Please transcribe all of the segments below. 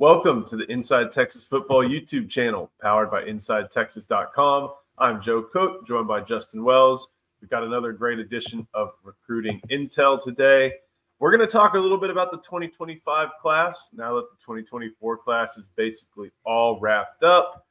Welcome to the Inside Texas Football YouTube channel, powered by InsideTexas.com. I'm Joe Cook, joined by Justin Wells. We've got another great edition of Recruiting Intel today. We're going to talk a little bit about the 2025 class now that the 2024 class is basically all wrapped up.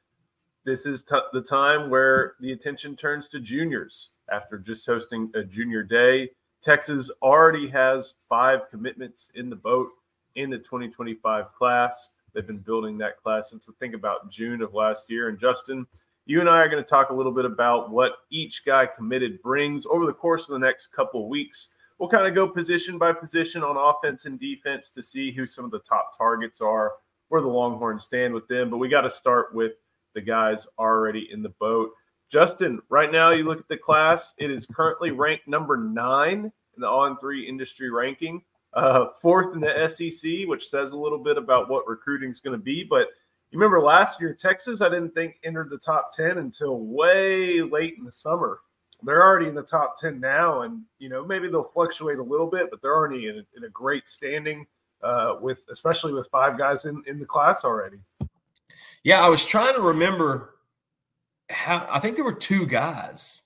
This is t- the time where the attention turns to juniors after just hosting a junior day. Texas already has five commitments in the boat in the 2025 class. They've been building that class since I think about June of last year. And Justin, you and I are going to talk a little bit about what each guy committed brings over the course of the next couple weeks. We'll kind of go position by position on offense and defense to see who some of the top targets are, where the Longhorns stand with them. But we got to start with the guys already in the boat. Justin, right now you look at the class, it is currently ranked number nine in the On Three industry ranking, uh, fourth in the SEC, which says a little bit about what recruiting is going to be. But you remember last year, Texas, I didn't think entered the top 10 until way late in the summer. They're already in the top 10 now, and you know maybe they'll fluctuate a little bit, but they're already in a, in a great standing uh, with, especially with five guys in, in the class already. Yeah, I was trying to remember how I think there were two guys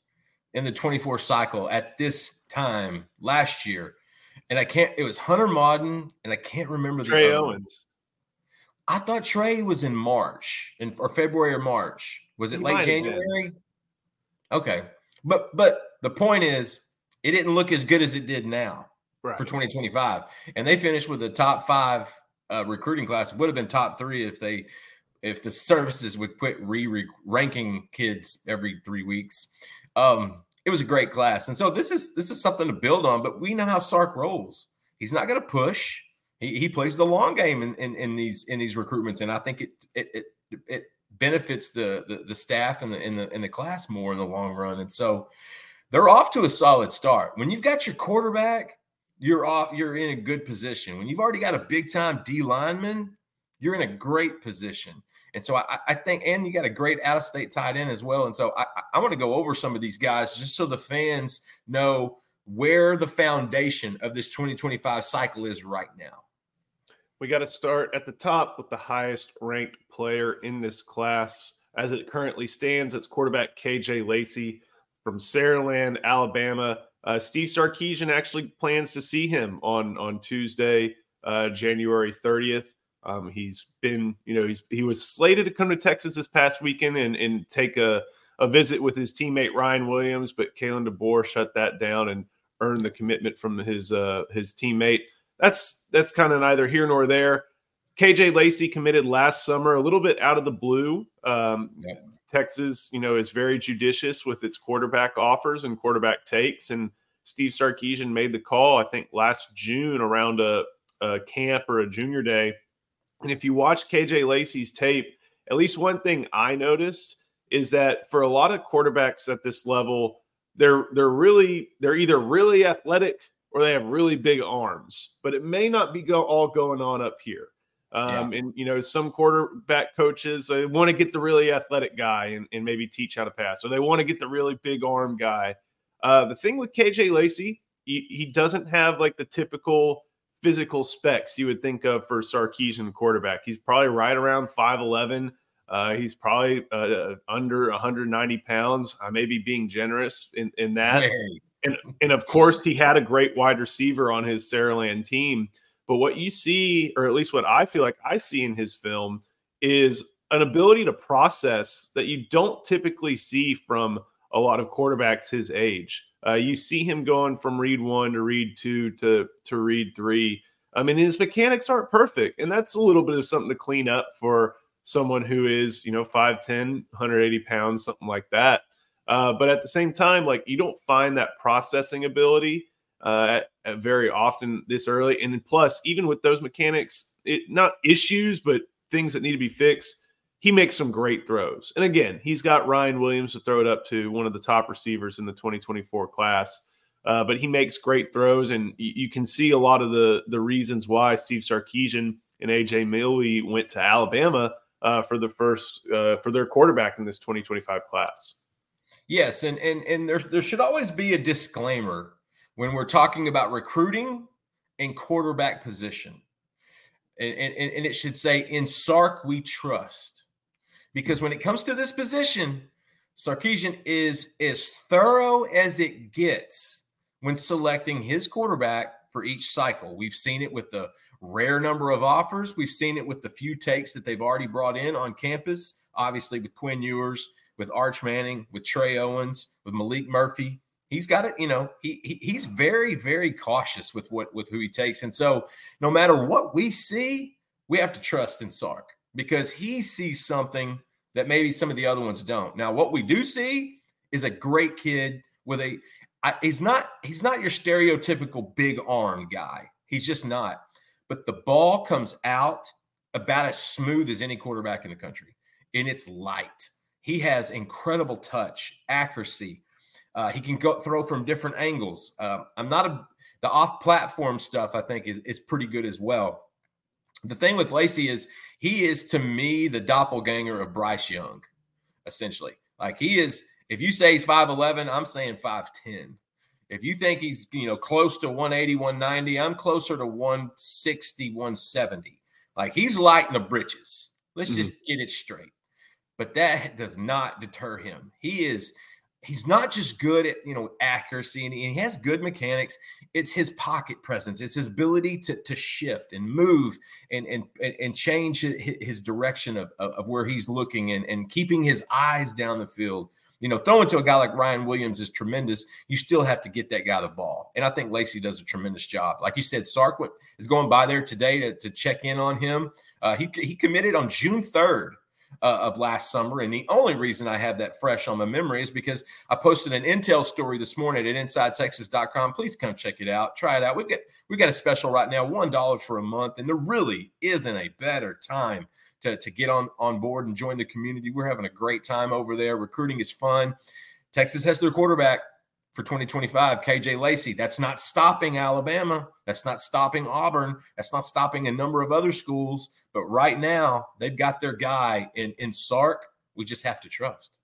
in the 24 cycle at this time last year. And I can't, it was Hunter Modden, and I can't remember Trey the Owens. I thought Trey was in March, in or February or March. Was it he late January? Okay. But but the point is it didn't look as good as it did now right. for 2025. And they finished with a top five uh, recruiting class. It would have been top three if they if the services would quit re ranking kids every three weeks. Um, it was a great class, and so this is this is something to build on. But we know how Sark rolls. He's not going to push. He, he plays the long game in, in, in these in these recruitments, and I think it it it, it benefits the, the the staff and the in the in the class more in the long run. And so they're off to a solid start. When you've got your quarterback, you're off. You're in a good position. When you've already got a big time D lineman, you're in a great position. And so I, I think, and you got a great out of state tight end as well. And so I, I want to go over some of these guys just so the fans know where the foundation of this 2025 cycle is right now. We got to start at the top with the highest ranked player in this class. As it currently stands, it's quarterback KJ Lacey from Saraland, Alabama. Uh, Steve Sarkisian actually plans to see him on on Tuesday, uh, January 30th. Um, he's been, you know, he's he was slated to come to Texas this past weekend and, and take a, a visit with his teammate Ryan Williams, but Kalen DeBoer shut that down and earned the commitment from his uh, his teammate. That's that's kind of neither here nor there. KJ Lacey committed last summer, a little bit out of the blue. Um, yeah. Texas, you know, is very judicious with its quarterback offers and quarterback takes, and Steve Sarkisian made the call. I think last June around a, a camp or a junior day and if you watch KJ Lacey's tape, at least one thing I noticed is that for a lot of quarterbacks at this level, they're they're really they're either really athletic or they have really big arms, but it may not be go, all going on up here. Um, yeah. And you know, some quarterback coaches they want to get the really athletic guy and, and maybe teach how to pass, or they want to get the really big arm guy. Uh, the thing with KJ Lacey, he, he doesn't have like the typical physical specs you would think of for Sarkisian quarterback. He's probably right around 5'11. Uh, he's probably uh, uh under 190 pounds. I may be being generous in, in that. And, and of course, he had a great wide receiver on his Saraland team. But what you see, or at least what I feel like I see in his film, is an ability to process that you don't typically see from a lot of quarterbacks his age. Uh, you see him going from read one to read two to to read three. I mean, his mechanics aren't perfect, and that's a little bit of something to clean up for someone who is, you know, 5'10, 180 pounds, something like that. Uh, but at the same time, like you don't find that processing ability uh, at, at very often this early. And plus, even with those mechanics, it not issues, but things that need to be fixed he makes some great throws. And again, he's got Ryan Williams to throw it up to one of the top receivers in the 2024 class. Uh, but he makes great throws, and you, you, can see a lot of the the reasons why Steve Sarkisian and AJ Milwee went to Alabama uh, for the first uh, for their quarterback in this 2025 class. Yes, and and and there there should always be a disclaimer when we're talking about recruiting and quarterback position and, and, and it should say, In Sark we trust. Because when it comes to this position, Sarkisian is as thorough as it gets when selecting his quarterback for each cycle. We've seen it with the rare number of offers. We've seen it with the few takes that they've already brought in on campus, obviously with Quinn Ewers, with Arch Manning, with Trey Owens, with Maalik Murphy. He's got it, you know, he, he he's very, very cautious with what with who he takes. And so no matter what we see, we have to trust in Sark because he sees something that maybe some of the other ones don't. Now, what we do see is a great kid with a I, he's not he's not your stereotypical big arm guy. He's just not. But the ball comes out about as smooth as any quarterback in the country, and it's light. He has incredible touch, accuracy. Uh, he can go throw from different angles. Uh, I'm not a the off-platform stuff. I think is is pretty good as well. The thing with Lacey is he is to me the doppelganger of Bryce Young, essentially. Like he is if you say he's 5'11, I'm saying 5'10. If you think he's, you know, close to 180, 190, I'm closer to 160, 170. Like he's light in the britches. Let's mm-hmm. just get it straight. But that does not deter him. He is he's not just good at you know accuracy and he has good mechanics it's his pocket presence it's his ability to, to shift and move and and and change his direction of, of where he's looking and, and keeping his eyes down the field you know, throwing to a guy like Ryan Williams is tremendous. You still have to get that guy the ball. And I think Lacey does a tremendous job. Like you said, Sark is going by there today to, to check in on him. Uh, he, he committed on June 3rd uh, of last summer. And the only reason I have that fresh on my memory is because I posted an Intel story this morning at InsideTexas.com. Please come check it out. Try it out. We get we got a special right now, one dollar for a month, and there really isn't a better time to, to get on, on board and join the community. We're having a great time over there. Recruiting is fun. Texas has their quarterback for 2025, KJ Lacey. That's not stopping Alabama. That's not stopping Auburn. That's not stopping a number of other schools. But right now, they've got their guy in, in Sark. We just have to trust.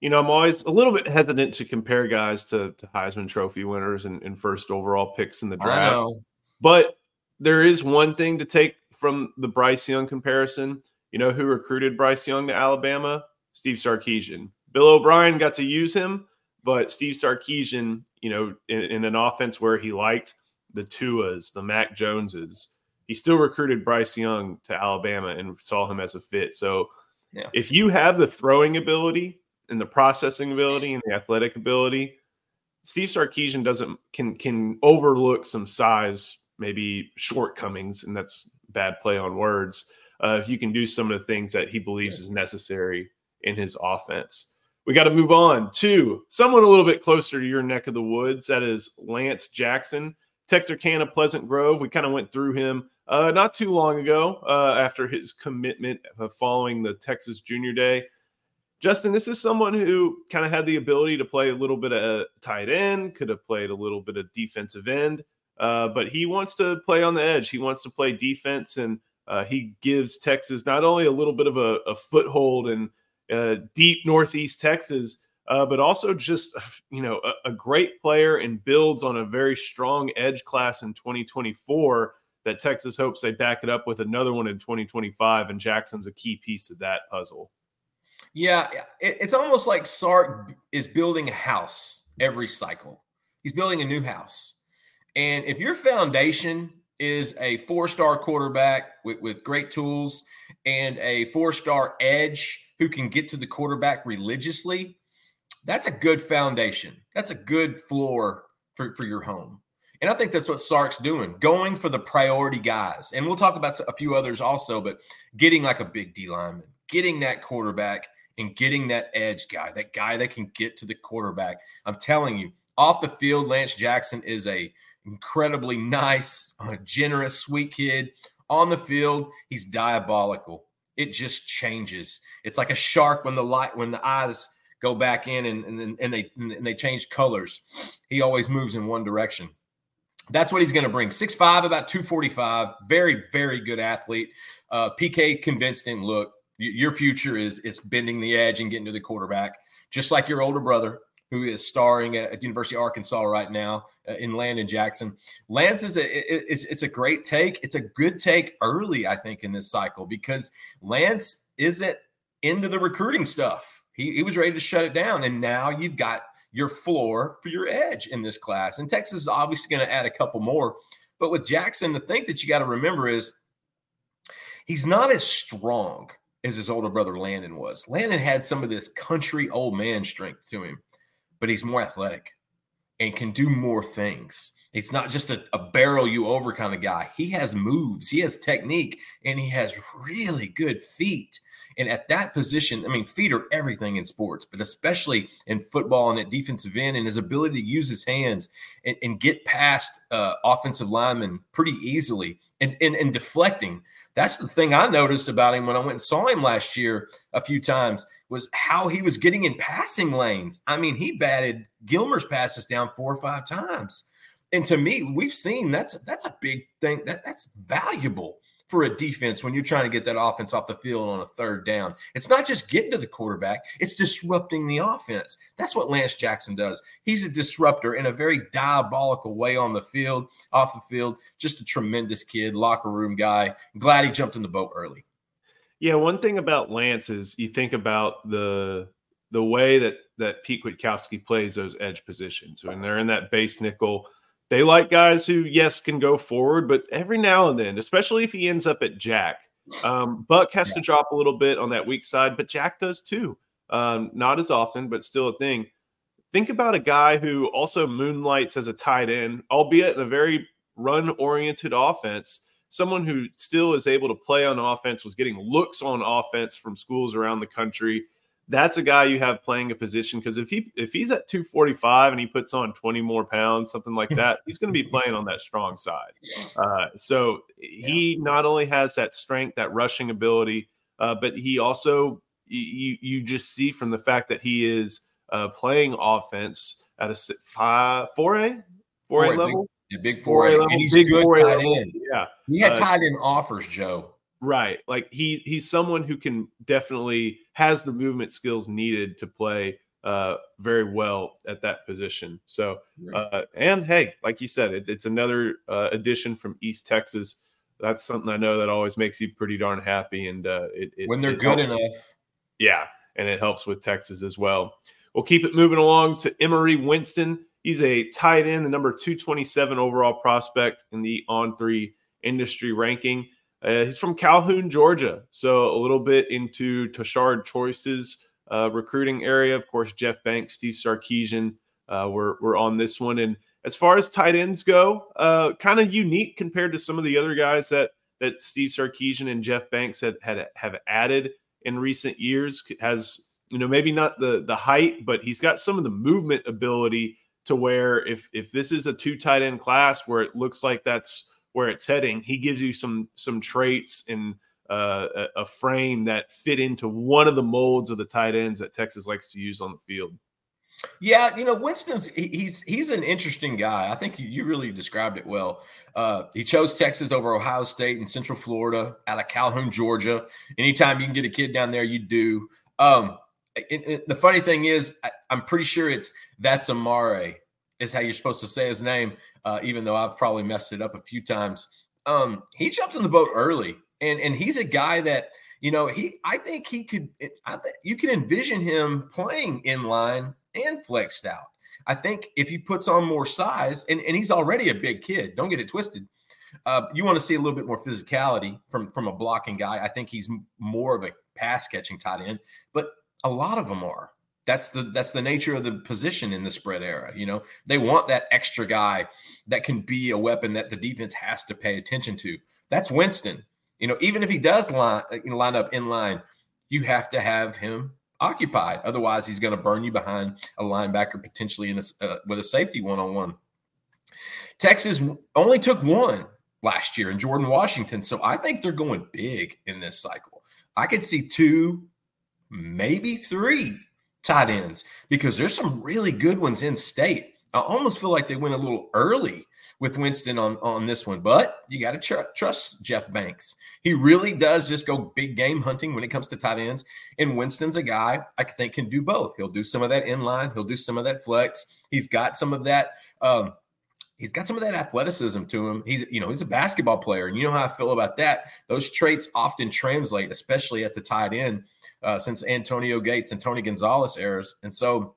You know, I'm always a little bit hesitant to compare guys to, to Heisman Trophy winners and, and first overall picks in the draft. But there is one thing to take from the Bryce Young comparison. You know who recruited Bryce Young to Alabama? Steve Sarkisian. Bill O'Brien got to use him, but Steve Sarkisian, you know, in, in an offense where he liked the Tuas, the Mac Joneses, he still recruited Bryce Young to Alabama and saw him as a fit. So yeah. if you have the throwing ability and the processing ability and the athletic ability, Steve Sarkisian doesn't can can overlook some size, maybe shortcomings, and that's bad play on words uh, if you can do some of the things that he believes is necessary in his offense. We got to move on to someone a little bit closer to your neck of the woods. That is Lance Jackson, Texarkana Pleasant Grove. We kind of went through him uh, not too long ago uh, after his commitment following the Texas Junior Day. Justin, this is someone who kind of had the ability to play a little bit of tight end, could have played a little bit of defensive end, uh, but he wants to play on the edge. He wants to play defense, and uh, he gives Texas not only a little bit of a, a foothold in uh, deep Northeast Texas, uh, but also just you know a, a, great player and builds on a very strong edge class in 2024 that Texas hopes they back it up with another one in 2025. And Jackson's a key piece of that puzzle. Yeah, it's almost like Sark is building a house every cycle. He's building a new house. And if your foundation is a four star quarterback with, with great tools and a four star edge who can get to the quarterback religiously, that's a good foundation. That's a good floor for, for your home. And I think that's what Sark's doing, going for the priority guys. And we'll talk about a few others also, but getting like a big D lineman, getting that quarterback and getting that edge guy, that guy that can get to the quarterback. I'm telling you, off the field, Lance Jackson is a incredibly nice, uh, generous, sweet kid. On the field, he's diabolical. It just changes. It's like a shark when the light when the eyes go back in and and, and they and they change colors. He always moves in one direction. That's what he's going to bring. 6'5, about 245. Very, very good athlete. Uh, PK convinced him, look, your future is is bending the edge and getting to the quarterback, just like your older brother who is starring at, at University of Arkansas right now uh, in Landon Jackson. Lance is a it, it's, it's a great take. It's a good take early, I think, in this cycle because Lance isn't into the recruiting stuff. He, he was ready to shut it down, and now you've got your floor for your edge in this class. And Texas is obviously going to add a couple more. But with Jackson, the thing that you got to remember is he's not as strong as his older brother Landon was. Landon had some of this country old man strength to him, but he's more athletic and can do more things. It's not just a, a, barrel you over kind of guy. He has moves, he has technique, and he has really good feet. And at that position, I mean, feet are everything in sports, but especially in football and at defensive end, and his ability to use his hands and, and get past uh, offensive linemen pretty easily and, and, and deflecting. That's the thing I noticed about him when I went and saw him last year a few times was how he was getting in passing lanes. I mean, he batted Gilmer's passes down four or five times. And to me, we've seen that's that's a big thing. That that's valuable for a defense when you're trying to get that offense off the field on a third down. It's not just getting to the quarterback, it's disrupting the offense. That's what Lance Jackson does. He's a disruptor in a very diabolical way on the field, off the field. Just a tremendous kid, locker room guy. Glad he jumped in the boat early. Yeah, one thing about Lance is you think about the the way that that Pete Kwiatkowski plays those edge positions when they're in that base nickel they like guys who, yes, can go forward, but every now and then, especially if he ends up at Jack, um, Buck has yeah. to drop a little bit on that weak side, but Jack does too. Um, not as often, but still a thing. Think about a guy who also moonlights as a tight end, albeit in a very run oriented offense. Someone who still is able to play on offense, was getting looks on offense from schools around the country that's a guy you have playing a position because if he if he's at 245 and he puts on 20 more pounds something like that he's going to be playing on that strong side. Uh, so he not only has that strength that rushing ability uh, but he also you you just see from the fact that he is uh, playing offense at a five four a? four a level big, big four level and he's big good tight end yeah he had uh, tight end offers joe Right. Like he he's someone who can definitely has the movement skills needed to play uh, very well at that position. So uh, and hey, like you said, it's it's another uh, addition from East Texas. That's something I know that always makes you pretty darn happy. And uh, it, it, when they're it good helps. enough, yeah, and it helps with Texas as well. We'll keep it moving along to Emory Winston. He's a tight end, the number 227 overall prospect in the on three industry ranking. Uh, he's from Calhoun, Georgia, so a little bit into Tashard Choice's uh, recruiting area. Of course, Jeff Banks, Steve Sarkisian uh, were, were on this one. And as far as tight ends go, uh, kind of unique compared to some of the other guys that that Steve Sarkisian and Jeff Banks had, had have added in recent years. Has you know maybe not the the height, but he's got some of the movement ability to where if if this is a two tight end class where it looks like that's where it's heading, he gives you some some traits and uh, a, frame that fit into one of the molds of the tight ends that Texas likes to use on the field. Yeah, you know, Winston's he's he's an interesting guy. I think you really described it well. Uh, he chose Texas over Ohio State and Central Florida out of Calhoun, Georgia. Anytime you can get a kid down there, you do. Um, and, and the funny thing is, I, am pretty sure it's that's Amare is how you're supposed to say his name uh, even though I've probably messed it up a few times. Um, he jumped in the boat early, and and he's a guy that you know he. I think he could. I think you can envision him playing in line and flexed out. I think if he puts on more size, and, and he's already a big kid, don't get it twisted. Uh, you want to see a little bit more physicality from from a blocking guy. I think he's more of a pass catching tight end, but a lot of them are that's the that's the nature of the position in the spread era. You know, they want that extra guy that can be a weapon that the defense has to pay attention to. That's Winston. You know, even if he does line you know, line up in line, you have to have him occupied. Otherwise, he's going to burn you behind a linebacker potentially in a, uh, with a safety one on one. Texas only took one last year in Jordan Washington, so I think they're going big in this cycle. I could see two, maybe three tight ends because there's some really good ones in state. I almost feel like they went a little early with Winston on, on this one, but you got to tr- trust Jeff Banks. He really does just go big game hunting when it comes to tight ends. And Winston's a guy I think can do both. He'll do some of that inline, he'll do some of that flex. He's got some of that. Um, he's got some of that athleticism to him. He's, you know, he's a basketball player, and you know how I feel about that. Those traits often translate, especially at the tight end, uh, since Antonio Gates and Tony Gonzalez eras. And so,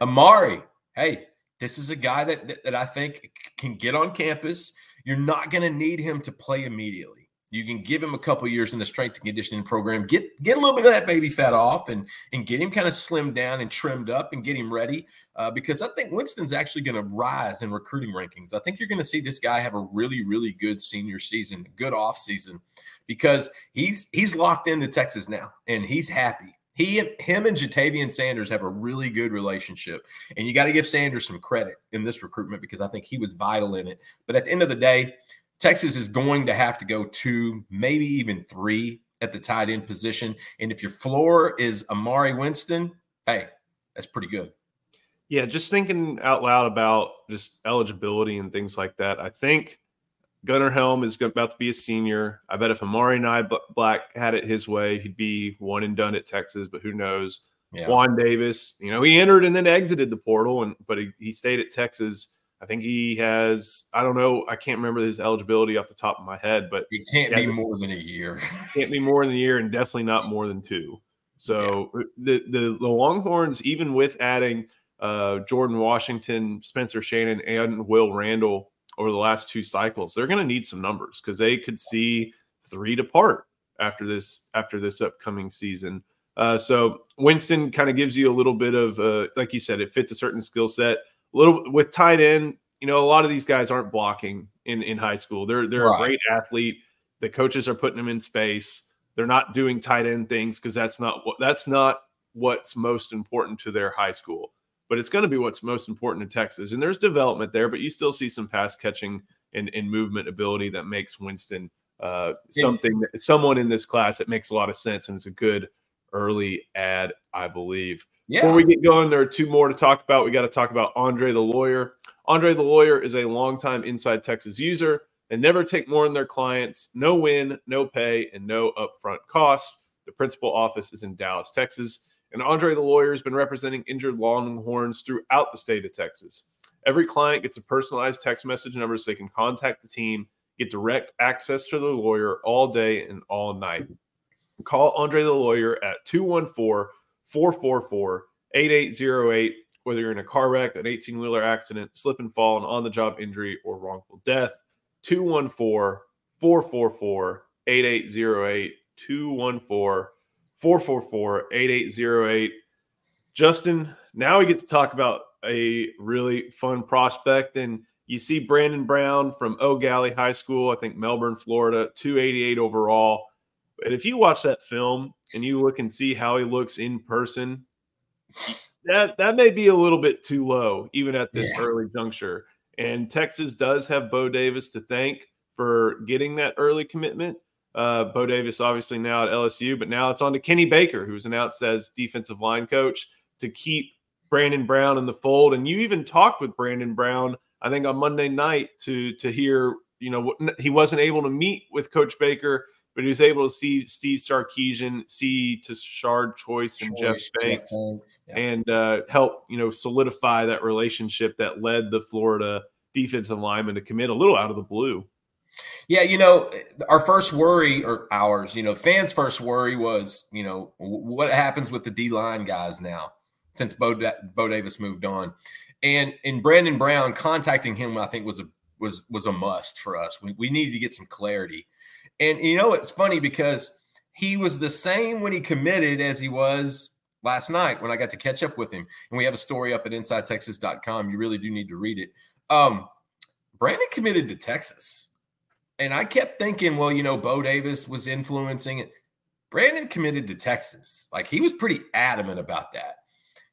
Emaree, hey, this is a guy that, that, that I think can get on campus. You're not going to need him to play immediately. You can give him a couple years in the strength and conditioning program, get get a little bit of that baby fat off, and and get him kind of slimmed down and trimmed up, and get him ready. Uh, because I think Winston's actually going to rise in recruiting rankings. I think you're going to see this guy have a really really good senior season, good off season, because he's he's locked into Texas now, and he's happy. He, him, and Ja'Tavion Sanders have a really good relationship, and you got to give Sanders some credit in this recruitment because I think he was vital in it. But at the end of the day, Texas is going to have to go two, maybe even three at the tight end position. And if your floor is Emaree Winston, hey, that's pretty good. Yeah, just thinking out loud about just eligibility and things like that. I think Gunnar Helm is about to be a senior. I bet if Amari and I Black had it his way, he'd be one and done at Texas. But who knows? Yeah. Juan Davis, you know, he entered and then exited the portal, and but he, he stayed at Texas. I think he has. I don't know. I can't remember his eligibility off the top of my head, but it can't be more than a year. can't be more than a year, and definitely not more than two. So yeah. the, the the Longhorns, even with adding uh, Jordan Washington, Spencer Shannon, and Will Randall over the last two cycles, they're going to need some numbers because they could see three depart after this after this upcoming season. Uh, so Winston kind of gives you a little bit of, uh, like you said, it fits a certain skill set. A little with tight end, you know, a lot of these guys aren't blocking in in high school. They're they're right. a great athlete. The coaches are putting them in space. They're not doing tight end things because that's not what that's not what's most important to their high school but it's going to be what's most important in Texas. And there's development there, but you still see some pass catching and, and movement ability that makes Winston uh, something, someone in this class that makes a lot of sense. And it's a good early ad, I believe. Yeah. Before we get going, there are two more to talk about. We got to talk about Andre the lawyer. Andre the lawyer is a longtime Inside Texas user and never take more than their clients. No win, no pay, and no upfront costs. The principal office is in Dallas, Texas. And Andre the lawyer has been representing injured Longhorns throughout the state of Texas. Every client gets a personalized text message number so they can contact the team, get direct access to the lawyer all day and all night. Call Andre the lawyer at 214 444 8808, whether you're in a car wreck, an 18 wheeler accident, slip and fall, an on the job injury, or wrongful death. 214 444 8808. 214 444 8808. Justin, now we get to talk about a really fun prospect. And you see Brandon Brown from Gallie High School, I think Melbourne, Florida, 288 overall. And if you watch that film and you look and see how he looks in person, that that may be a little bit too low, even at this yeah. early juncture. And Texas does have Bo Davis to thank for getting that early commitment. Uh, Bo Davis, obviously now at LSU, but now it's on to Kenny Baker, who's announced as defensive line coach to keep Brandon Brown in the fold. And you even talked with Brandon Brown, I think, on Monday night to to hear, you know, he wasn't able to meet with Coach Baker, but he was able to see Steve Sarkisian, see Tashard Choice and Choice, Jeff Banks, Jeff yeah. and uh, help, you know, solidify that relationship that led the Florida defensive lineman to commit a little out of the blue. Yeah, you know, our first worry, or ours, you know, fans' first worry was, you know, what happens with the D line guys now since Bo, Bo Davis moved on, and in Brandon Brown contacting him, I think was a was was a must for us. We, we needed to get some clarity, and you know, it's funny because he was the same when he committed as he was last night when I got to catch up with him, and we have a story up at InsideTexas.com. You really do need to read it. Um, Brandon committed to Texas and I kept thinking, well, you know, Bo Davis was influencing it. Brandon committed to Texas. Like he was pretty adamant about that.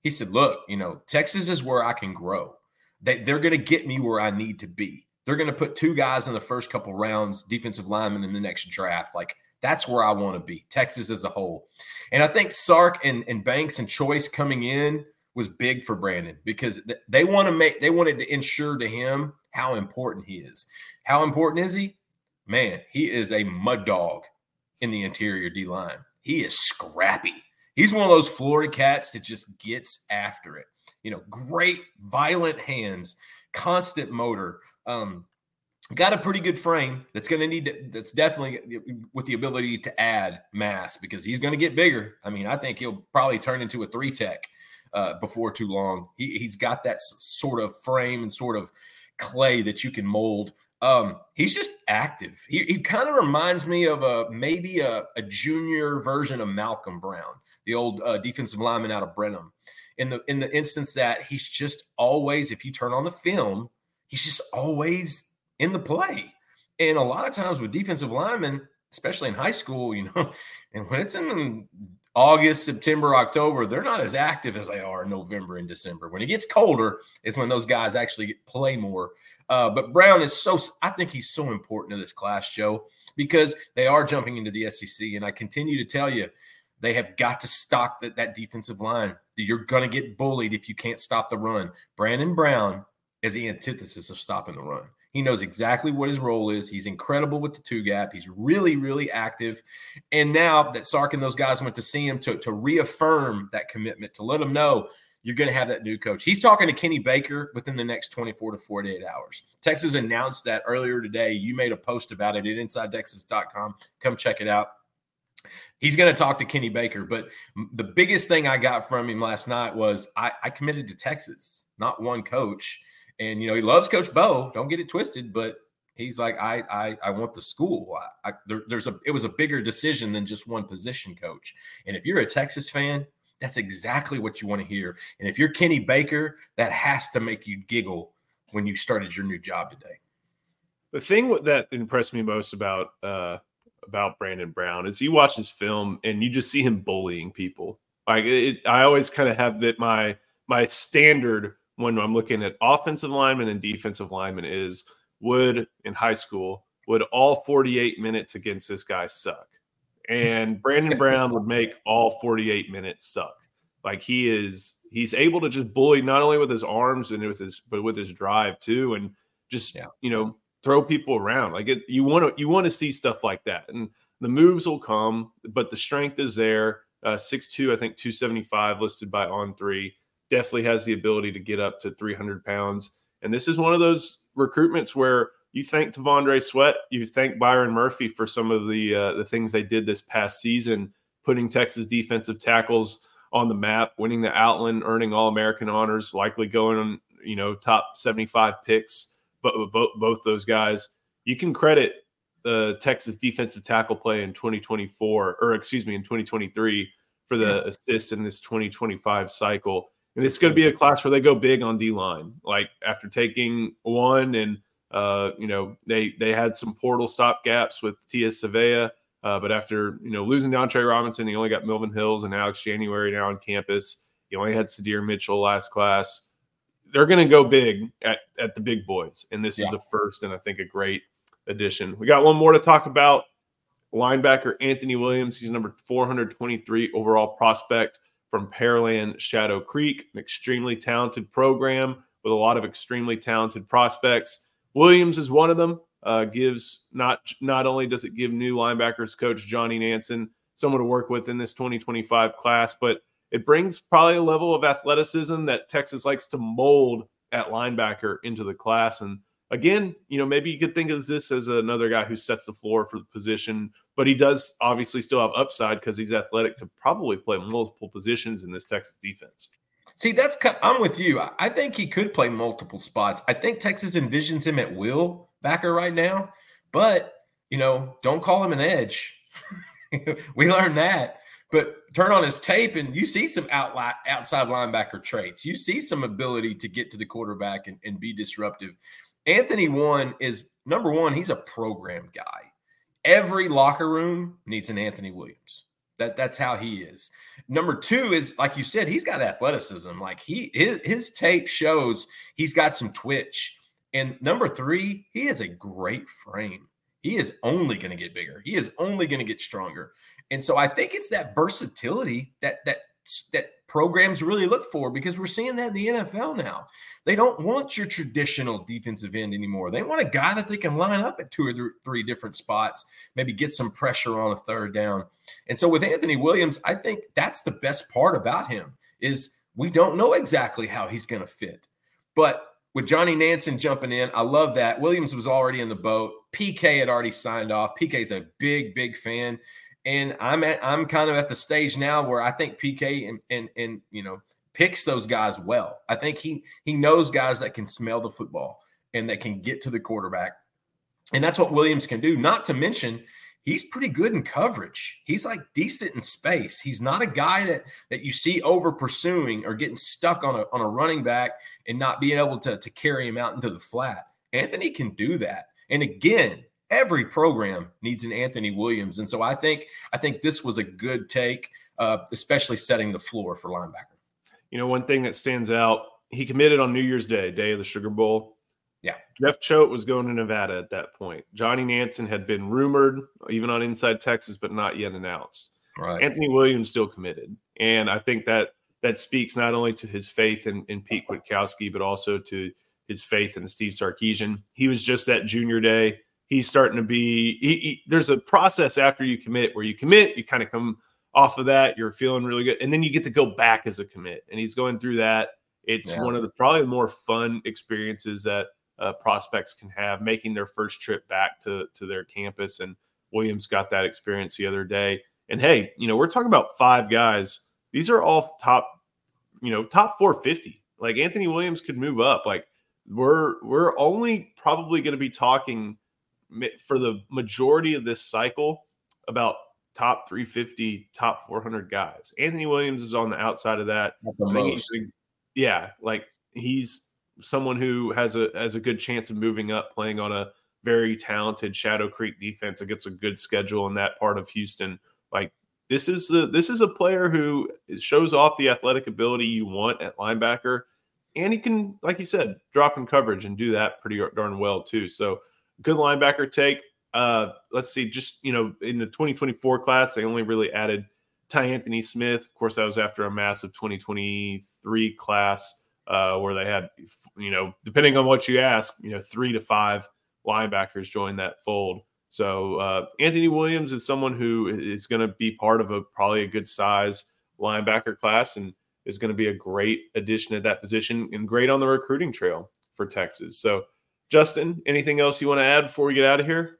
He said, look, you know, Texas is where I can grow. They, they're going to get me where I need to be. They're going to put two guys in the first couple rounds, defensive linemen in the next draft. Like that's where I want to be, Texas as a whole. And I think Sark and, and Banks and Choice coming in was big for Brandon because they want to make they wanted to ensure to him how important he is. How important is he? Man, he is a mud dog in the interior D line. He is scrappy. He's one of those Florida cats that just gets after it. You know, great, violent hands, constant motor. Um, got a pretty good frame that's going to need that's definitely with the ability to add mass because he's going to get bigger. I mean, I think he'll probably turn into a three tech uh, before too long. He, he's got that sort of frame and sort of clay that you can mold. Um, he's just active. He, he kind of reminds me of a maybe a, a, junior version of Malcolm Brown, the old uh, defensive lineman out of Brenham. In the in the instance that he's just always, if you turn on the film, he's just always in the play. And a lot of times with defensive linemen, especially in high school, you know, and when it's in August, September, October, they're not as active as they are in November and December. When it gets colder, is when those guys actually play more. Uh, but Brown is so, I think he's so important to this class, Joe, because they are jumping into the SEC. And I continue to tell you, they have got to stock that, that defensive line. You're going to get bullied if you can't stop the run. Brandon Brown is the antithesis of stopping the run. He knows exactly what his role is. He's incredible with the two gap. He's really, really active. And now that Sark and those guys went to see him to, to reaffirm that commitment, to let him know you're going to have that new coach. He's talking to Kenny Baker within the next 24 to 48 hours. Texas announced that earlier today. You made a post about it at InsideTexas.com. Come check it out. He's going to talk to Kenny Baker. But the biggest thing I got from him last night was I, I committed to Texas, not one coach. And you know, he loves Coach Bo. Don't get it twisted, but he's like, I I, I want the school. I, I, there, there's a it was a bigger decision than just one position coach. And if you're a Texas fan, that's exactly what you want to hear. And if you're Kenny Baker, that has to make you giggle when you started your new job today. The thing that impressed me most about uh, about Brandon Brown is you watch his film and you just see him bullying people. Like it, I always kind of have that my my standard when I'm looking at offensive linemen and defensive linemen is would in high school would all 48 minutes against this guy suck? And Brandon Brown would make all 48 minutes suck. Like he is he's able to just bully not only with his arms and with his but with his drive too and just yeah. you know throw people around. Like it, you want to you want to see stuff like that. And the moves will come, but the strength is there. Uh, 6'2, I think 275 listed by on three definitely has the ability to get up to 300 pounds. And this is one of those recruitments where you thank T'Vondre Sweat, you thank Byron Murphy for some of the uh, the things they did this past season, putting Texas defensive tackles on the map, winning the Outland, earning All American honors, likely going on you know top 75 picks. But both both those guys, you can credit the Texas defensive tackle play in 2024, or excuse me, in 2023 for the yeah. assist in this 2025 cycle. And it's going to be a class where they go big on D line. Like after taking one, and uh, you know they they had some portal stop gaps with Tia Savea, uh, but after you know losing Dontre Robinson, he only got Melvin Hills and Alex January now on campus. He only had Sydir Mitchell last class. They're going to go big at at the big boys, and this yeah. is the first, and I think a great addition. We got one more to talk about. Linebacker Anthony Williams. He's number 423 overall prospect from Pearland Shadow Creek, an extremely talented program with a lot of extremely talented prospects. Williams is one of them. Uh, gives not not only does it give new linebackers coach Johnny Nansen someone to work with in this 2025 class, but it brings probably a level of athleticism that Texas likes to mold at linebacker into the class. And again, you know, maybe you could think of this as another guy who sets the floor for the position, but he does obviously still have upside because he's athletic to probably play multiple positions in this Texas defense. See, that's I'm with you. I think he could play multiple spots. I think Texas envisions him at will backer right now, but you know, don't call him an edge. we learned that. But turn on his tape and you see some outline, outside linebacker traits. You see some ability to get to the quarterback and, and be disruptive. Anthony one is number one, he's a program guy. Every locker room needs an Anthony Williams. That that's how he is. Number two is like you said, he's got athleticism. Like he his his tape shows he's got some twitch. And number three, he has a great frame. He is only going to get bigger. He is only going to get stronger. And so I think it's that versatility that that that programs really look for because we're seeing that in the NFL now. They don't want your traditional defensive end anymore. They want a guy that they can line up at two or th- three different spots, maybe get some pressure on a third down. And so with Anthony Williams, I think that's the best part about him is we don't know exactly how he's going to fit. But with Johnny Nansen jumping in, I love that. Williams was already in the boat. PK had already signed off. PK is a big, big fan. And I'm at I'm kind of at the stage now where I think PK and and and you know picks those guys well. I think he he knows guys that can smell the football and that can get to the quarterback. And that's what Williams can do. Not to mention, he's pretty good in coverage. He's like decent in space. He's not a guy that that you see over pursuing or getting stuck on a on a running back and not being able to to carry him out into the flat. Anthony can do that. And again, every program needs an Anthony Williams. And so I think I think this was a good take, uh, especially setting the floor for linebacker. You know, one thing that stands out, he committed on New Year's Day, day of the Sugar Bowl. Yeah. Jeff Choate was going to Nevada at that point. Johnny Nansen had been rumored, even on Inside Texas, but not yet announced. Right. Anthony Williams still committed. And I think that that speaks not only to his faith in, in Pete Kwiatkowski, but also to his faith in Steve Sarkisian. He was just that junior day. He's starting to be, he, he, there's a process after you commit where you commit, you kind of come off of that, you're feeling really good. And then you get to go back as a commit. And he's going through that. It's yeah. one of the probably the more fun experiences that uh, prospects can have making their first trip back to to their campus. And Williams got that experience the other day. And hey, you know, we're talking about five guys. These are all top, you know, top 450. Like Anthony Williams could move up. Like we're we're only probably going to be talking for the majority of this cycle about top 350, top 400 guys. Anthony Williams is on the outside of that. yeah, like he's someone who has a has a good chance of moving up, playing on a very talented Shadow Creek defense that gets a good schedule in that part of Houston. Like this is the this is a player who shows off the athletic ability you want at linebacker, and he can, like you said, drop in coverage and do that pretty darn well too. So good linebacker take. Uh, let's see, just you know, in the 2024 class, they only really added Ty'Anthony Smith. Of course, that was after a massive 2023 class uh, where they had, you know, depending on what you ask, you know, three to five linebackers join that fold. So uh, Anthony Williams is someone who is going to be part of a probably a good size linebacker class and is going to be a great addition at that position and great on the recruiting trail for Texas. So, Justin, anything else you want to add before we get out of here?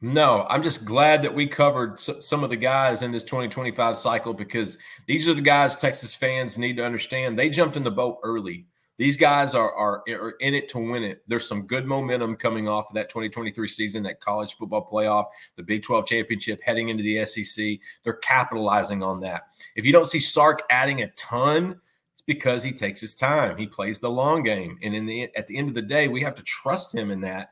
No, I'm just glad that we covered some of the guys in this 2025 cycle because these are the guys Texas fans need to understand. They jumped in the boat early. These guys are, are, are in it to win it. There's some good momentum coming off of that 2023 season, that college football playoff, the Big 12 championship, heading into the SEC. They're capitalizing on that. If you don't see Sark adding a ton, because he takes his time. He plays the long game, and in the at the end of the day, we have to trust him in that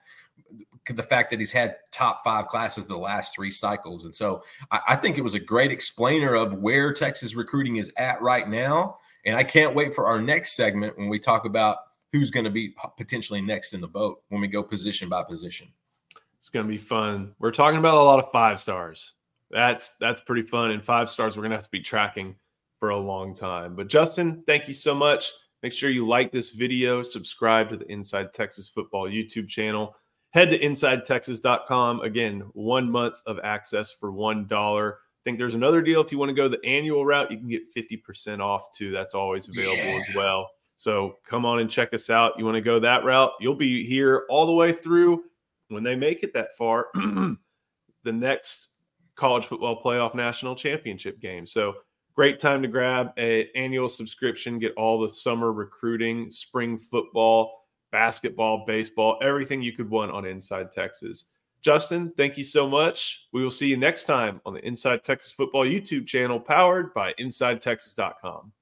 the fact that he's had top five classes the last three cycles. And so I, I, think it was a great explainer of where Texas recruiting is at right now. And I can't wait for our next segment when we talk about who's going to be potentially next in the boat when we go position by position. It's going to be fun. We're talking about a lot of five stars. That's that's pretty fun. And five stars we're going to have to be tracking for a long time. But Justin, thank you so much. Make sure you like this video, subscribe to the Inside Texas Football YouTube channel head to insidetexas.com. Again, one month of access for $1. I think there's another deal. If you want to go the annual route, you can get 50% off too. That's always available yeah. as well. So come on and check us out. You want to go that route? You'll be here all the way through when they make it that far. the next college football playoff national championship game. So great time to grab an annual subscription, get all the summer recruiting, spring football basketball, baseball, everything you could want on Inside Texas. Justin, thank you so much. We will see you next time on the Inside Texas Football YouTube channel powered by InsideTexas.com.